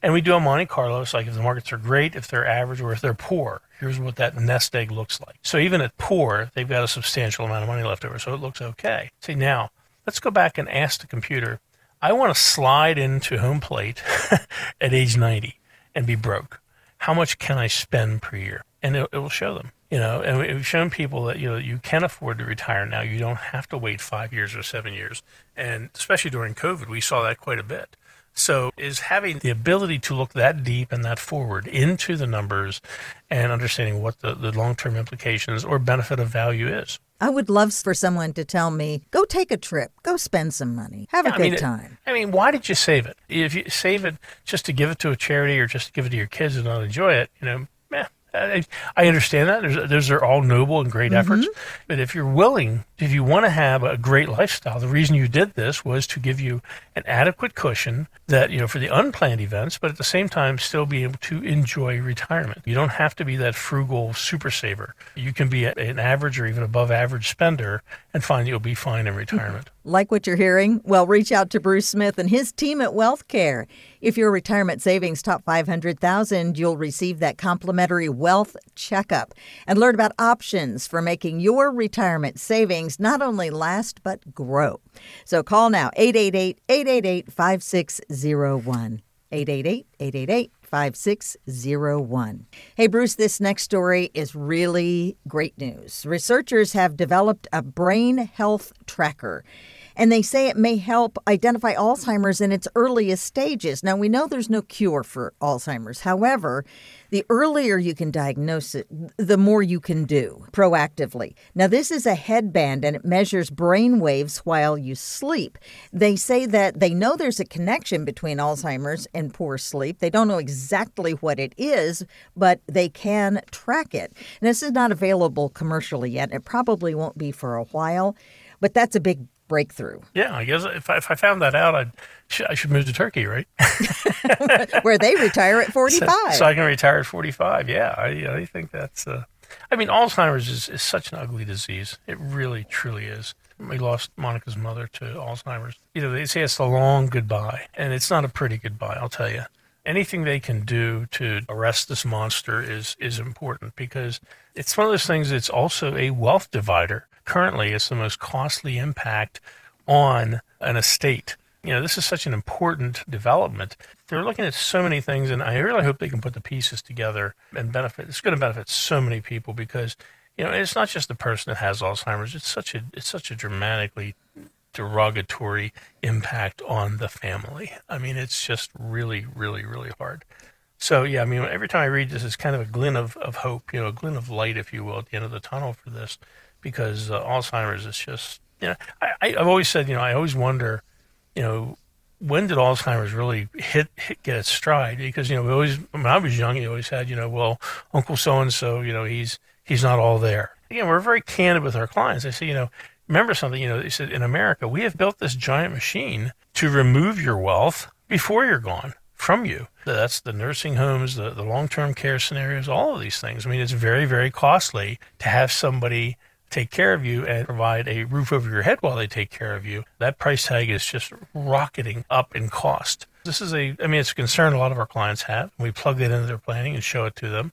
And we do a Monte Carlo. It's like if the markets are great, if they're average, or if they're poor, here's what that nest egg looks like. So even at poor, they've got a substantial amount of money left over. So it looks okay. See, now let's go back and ask the computer, I want to slide into home plate at age 90 and be broke. How much can I spend per year? And it, it will show them you know, and we've shown people that you know you can afford to retire now. You don't have to wait five years or seven years, and especially during COVID, we saw that quite a bit. So, is having the ability to look that deep and that forward into the numbers and understanding what the, the long term implications or benefit of value is. I would love for someone to tell me, go take a trip, go spend some money, have yeah, a good mean, time. I mean, why did you save it? If you save it just to give it to a charity or just to give it to your kids and not enjoy it, you know, I, I understand that. There's, those are all noble and great mm-hmm. efforts. But if you're willing, if you want to have a great lifestyle, the reason you did this was to give you an adequate cushion that, you know, for the unplanned events, but at the same time, still be able to enjoy retirement. You don't have to be that frugal super saver. You can be an average or even above average spender and find you'll be fine in retirement. Like what you're hearing? Well, reach out to Bruce Smith and his team at WealthCare. If your retirement savings top 500,000, you'll receive that complimentary wealth checkup and learn about options for making your retirement savings not only last but grow. So call now 888-888-5601. 888-888-5601. Hey Bruce, this next story is really great news. Researchers have developed a brain health tracker and they say it may help identify Alzheimer's in its earliest stages. Now, we know there's no cure for Alzheimer's. However, the earlier you can diagnose it, the more you can do proactively. Now, this is a headband and it measures brain waves while you sleep. They say that they know there's a connection between Alzheimer's and poor sleep. They don't know exactly what it is, but they can track it. And this is not available commercially yet. It probably won't be for a while, but that's a big breakthrough. Yeah, I guess if I, if I found that out, I'd, I should move to Turkey, right? Where they retire at 45. So, so, I can retire at 45. Yeah, I, I think that's, uh, I mean, Alzheimer's is, is such an ugly disease. It really, truly is. We lost Monica's mother to Alzheimer's. You know, they say it's a long goodbye, and it's not a pretty goodbye, I'll tell you. Anything they can do to arrest this monster is is important because it's one of those things that's also a wealth divider currently it's the most costly impact on an estate. You know, this is such an important development. They're looking at so many things, and I really hope they can put the pieces together and benefit. It's going to benefit so many people because, you know, it's not just the person that has Alzheimer's. It's such a it's such a dramatically derogatory impact on the family. I mean, it's just really, really, really hard. So yeah, I mean, every time I read this, it's kind of a glint of, of hope, you know, a glint of light, if you will, at the end of the tunnel for this, because uh, Alzheimer's is just, you know, I, I've always said, you know, I always wonder, you know, when did Alzheimer's really hit, hit get its stride? Because you know, we always when I was young, you always had, you know, well, Uncle so and so, you know, he's he's not all there. Again, we're very candid with our clients. I say, you know, remember something, you know, they said in America, we have built this giant machine to remove your wealth before you're gone from you. That's the nursing homes, the, the long term care scenarios, all of these things. I mean, it's very, very costly to have somebody take care of you and provide a roof over your head while they take care of you. That price tag is just rocketing up in cost. This is a, I mean, it's a concern a lot of our clients have. We plug that into their planning and show it to them.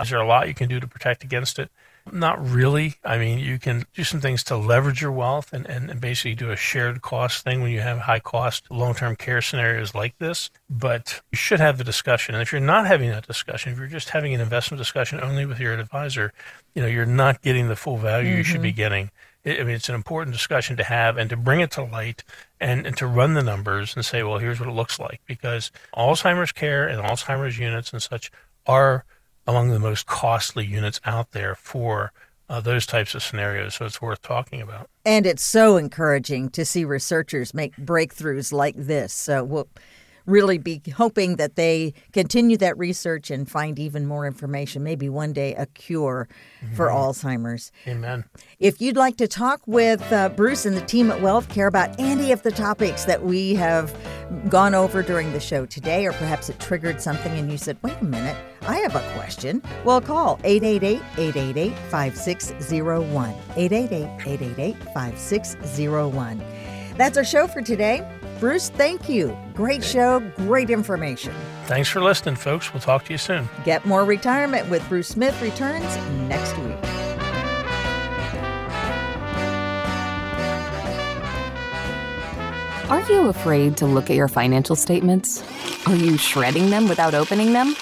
Is there a lot you can do to protect against it? Not really. I mean, you can do some things to leverage your wealth and, and, and basically do a shared cost thing when you have high cost long term care scenarios like this. But you should have the discussion. And if you're not having that discussion, if you're just having an investment discussion only with your advisor, you know, you're not getting the full value mm-hmm. you should be mm-hmm. getting. I mean, it's an important discussion to have and to bring it to light and, and to run the numbers and say, well, here's what it looks like. Because Alzheimer's care and Alzheimer's units and such are among the most costly units out there for uh, those types of scenarios. So it's worth talking about. And it's so encouraging to see researchers make breakthroughs like this. So we'll really be hoping that they continue that research and find even more information, maybe one day a cure mm-hmm. for Alzheimer's. Amen. If you'd like to talk with uh, Bruce and the team at Wealth Care about any of the topics that we have gone over during the show today, or perhaps it triggered something and you said, wait a minute, I have a question, well, call 888 888 5601. 888 888 5601. That's our show for today. Bruce, thank you. Great show, great information. Thanks for listening, folks. We'll talk to you soon. Get More Retirement with Bruce Smith returns next week. Are you afraid to look at your financial statements? Are you shredding them without opening them?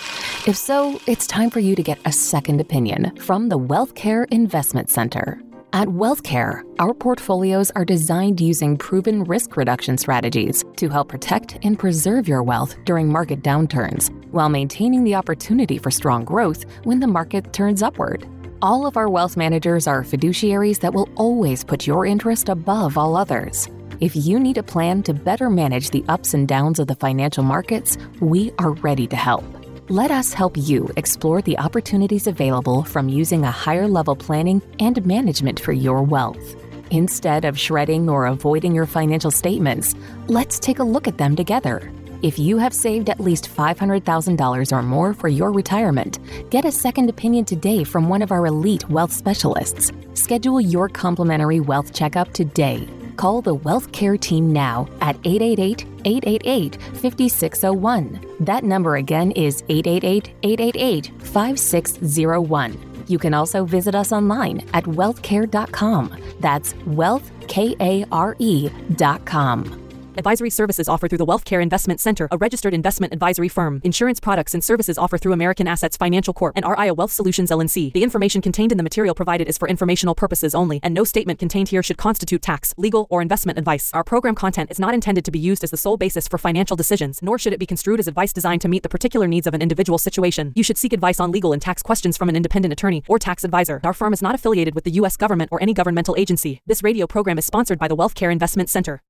If so, it's time for you to get a second opinion from the WealthCare Investment Center. At WealthCare, our portfolios are designed using proven risk reduction strategies to help protect and preserve your wealth during market downturns while maintaining the opportunity for strong growth when the market turns upward. All of our wealth managers are fiduciaries that will always put your interest above all others. If you need a plan to better manage the ups and downs of the financial markets, we are ready to help. Let us help you explore the opportunities available from using a higher level planning and management for your wealth. Instead of shredding or avoiding your financial statements, let's take a look at them together. If you have saved at least $500,000 or more for your retirement, get a second opinion today from one of our elite wealth specialists. Schedule your complimentary wealth checkup today Call the Wealth Care team now at 888 888 5601. That number again is 888 888 5601. You can also visit us online at wealthcare.com. That's wealthkare.com. Advisory services offered through the WealthCare Investment Center, a registered investment advisory firm. Insurance products and services offered through American Assets Financial Corp. and RIA Wealth Solutions LLC. The information contained in the material provided is for informational purposes only, and no statement contained here should constitute tax, legal, or investment advice. Our program content is not intended to be used as the sole basis for financial decisions, nor should it be construed as advice designed to meet the particular needs of an individual situation. You should seek advice on legal and tax questions from an independent attorney or tax advisor. Our firm is not affiliated with the U.S. government or any governmental agency. This radio program is sponsored by the WealthCare Investment Center.